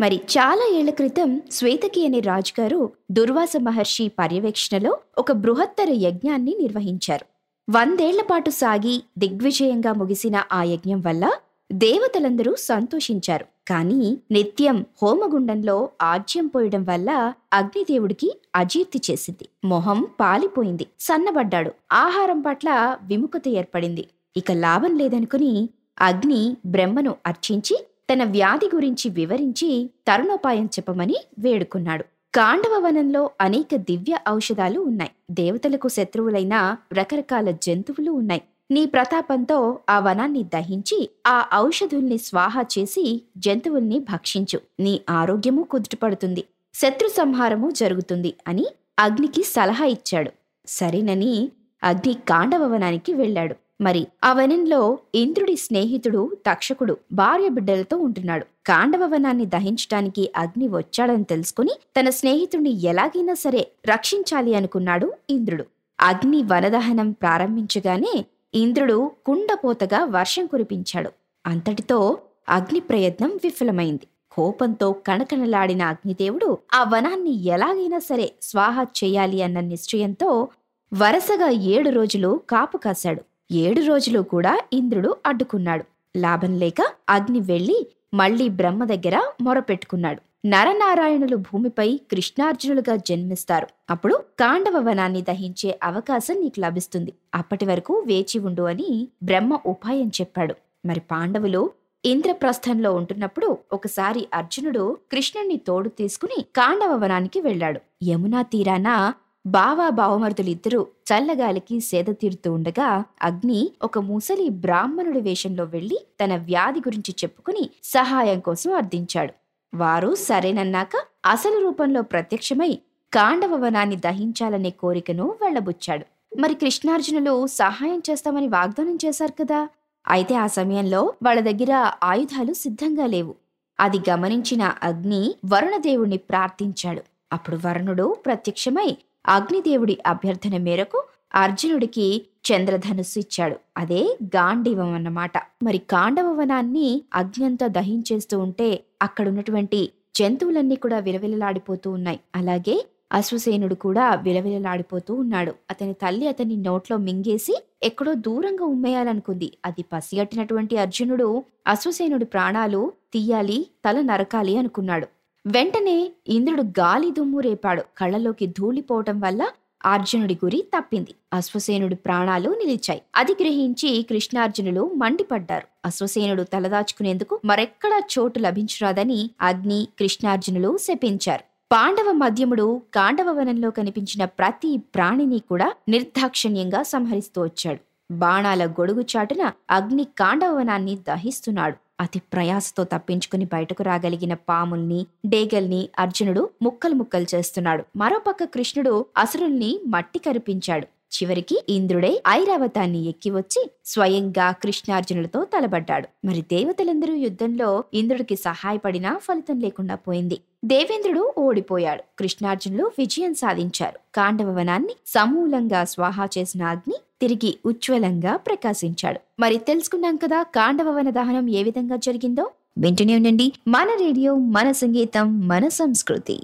మరి చాలా ఏళ్ళ క్రితం శ్వేతకి అనే రాజుగారు దుర్వాస మహర్షి పర్యవేక్షణలో ఒక బృహత్తర యజ్ఞాన్ని నిర్వహించారు. వందేళ్ళ పాటు సాగి దిగ్విజయంగా ముగిసిన ఆ యజ్ఞం వల్ల దేవతలందరూ సంతోషించారు. కానీ నిత్యం హోమగుండంలో ఆజ్యం పోయడం వల్ల అగ్నిదేవుడికి అజీర్తి చేసింది. మొహం పాలిపోయింది. సన్నబడ్డాడు. ఆహారం పట్ల విముఖత ఏర్పడింది. ఇక లాభం లేదనుకుని అగ్ని బ్రహ్మను అర్చించి తన వ్యాధి గురించి వివరించి తరుణోపాయం చెప్పమని వేడుకున్నాడు. కాండవ వనంలో అనేక దివ్య ఔషధాలు ఉన్నాయి. దేవతలకు శత్రువులైన రకరకాల జంతువులు ఉన్నాయి. నీ ప్రతాపంతో ఆ వనాన్ని దహించి ఆ ఔషధుల్ని స్వాహా చేసి జంతువుల్ని భక్షించు. నీ ఆరోగ్యము కుదుటపడుతుంది. శత్రు సంహారము జరుగుతుంది అని అగ్నికి సలహా ఇచ్చాడు. సరేనని అగ్ని కాండవ వనానికి వెళ్ళాడు. మరి ఆ వనంలో ఇంద్రుడి స్నేహితుడు తక్షకుడు భార్య బిడ్డలతో ఉంటున్నాడు. కాండవ వనాన్ని దహించటానికి అగ్ని వచ్చాడని తెలుసుకుని తన స్నేహితుడిని ఎలాగైనా సరే రక్షించాలి అనుకున్నాడు ఇంద్రుడు. అగ్ని వనదహనం ప్రారంభించగానే ఇంద్రుడు కుండపోతగా వర్షం కురిపించాడు. అంతటితో అగ్ని ప్రయత్నం విఫలమైంది. కోపంతో కణకణలాడిన అగ్నిదేవుడు ఆ వనాన్ని ఎలాగైనా సరే స్వాహ చేయాలి అన్న నిశ్చయంతో వరసగా ఏడు రోజులు కాపు కాశాడు. ఏడు రోజులు కూడా ఇంద్రుడు అడ్డుకున్నాడు. లాభం లేక అగ్ని వెళ్ళి మళ్ళీ బ్రహ్మ దగ్గర మొరపెట్టుకున్నాడు. నరనారాయణులు భూమిపై కృష్ణార్జునులుగా జన్మిస్తారు. అప్పుడు కాండవ వనాన్ని దహించే అవకాశం నీకు లభిస్తుంది. అప్పటి వరకు వేచి ఉండు అని బ్రహ్మ ఉపాయం చెప్పాడు. మరి పాండవులు ఇంద్రప్రస్థంలో ఉంటున్నప్పుడు ఒకసారి అర్జునుడు కృష్ణుణ్ణి తోడు తీసుకుని కాండవ వనానికి వెళ్ళాడు. యమునా తీరాన బావా బావమరుదులిద్దరూ చల్లగాలికి సేద తీరుతూ ఉండగా అగ్ని ఒక ముసలి బ్రాహ్మణుడి వేషంలో వెళ్ళి తన వ్యాధి గురించి చెప్పుకుని సహాయం కోసం అర్థించాడు. వారు సరేనన్నాక అసలు రూపంలో ప్రత్యక్షమై కాండవ వనాన్ని దహించాలనే కోరికను వెళ్ళబుచ్చాడు మరి కృష్ణార్జునులు సహాయం చేస్తామని వాగ్దానం చేశారు కదా? అయితే ఆ సమయంలో వాళ్ళ దగ్గర ఆయుధాలు సిద్ధంగా లేవు. అది గమనించిన అగ్ని వరుణదేవుణ్ణి ప్రార్థించాడు. అప్పుడు వరుణుడు ప్రత్యక్షమై అగ్నిదేవుడి అభ్యర్థన మేరకు అర్జునుడికి చంద్రధనుస్సు ఇచ్చాడు. అదే గాంధీవం అన్నమాట. మరి కాండవ వనాన్ని అగ్నంతో దహించేస్తూ ఉంటే అక్కడున్నటువంటి జంతువులన్నీ కూడా విలవిలలాడిపోతూ ఉన్నాయి. అలాగే అశ్వసేనుడు కూడా విలవిలలాడిపోతూ ఉన్నాడు. అతని తల్లి అతని నోట్లో మింగేసి ఎక్కడో దూరంగా ఉమ్మేయాలనుకుంది. అది పసిగట్టినటువంటి అర్జునుడు అశ్వసేనుడి ప్రాణాలు తీయాలి తల నరకాలి అనుకున్నాడు. వెంటనే ఇంద్రుడు గాలి దుమ్ము రేపాడు. కళ్ళలోకి ధూళిపోవటం వల్ల అర్జునుడి గురి తప్పింది. అశ్వసేనుడి ప్రాణాలు నిలిచాయి. అది గ్రహించి కృష్ణార్జునులు మండిపడ్డారు. అశ్వసేనుడు తలదాచుకునేందుకు మరెక్కడా చోటు లభించరాదని అగ్ని కృష్ణార్జునులు శపించారు. పాండవ మధ్యముడు కాండవవనంలో కనిపించిన ప్రతి ప్రాణిని కూడా నిర్దాక్షిణ్యంగా సంహరిస్తూ వచ్చాడు. బాణాల గొడుగు చాటున అగ్ని కాండవనాన్ని దహిస్తున్నాడు. అతి ప్రయాసతో తప్పించుకుని బయటకు రాగలిగిన పాముల్ని డేగల్ని అర్జునుడు ముక్కలు ముక్కలు చేస్తున్నాడు. మరోపక్క కృష్ణుడు అసురుల్ని మట్టి కరిపించాడు. చివరికి ఇంద్రుడే ఐరావతాన్ని ఎక్కి వచ్చి స్వయంగా కృష్ణార్జునులతో తలబడ్డాడు మరి దేవతలందరూ యుద్ధంలో ఇంద్రుడికి సహాయపడినా ఫలితం లేకుండా పోయింది. దేవేంద్రుడు ఓడిపోయాడు. కృష్ణార్జునులు విజయం సాధించారు. కాండవ వనాన్ని సమూలంగా స్వాహా చేసిన అగ్ని తిరిగి ఉజ్వలంగా ప్రకాశించాడు. మరి తెలుసుకున్నాం కదా కాండవవన దహనం ఏ విధంగా జరిగిందో? వింటూనే ఉండండి. మన రేడియో మన సంగీతం మన సంస్కృతి.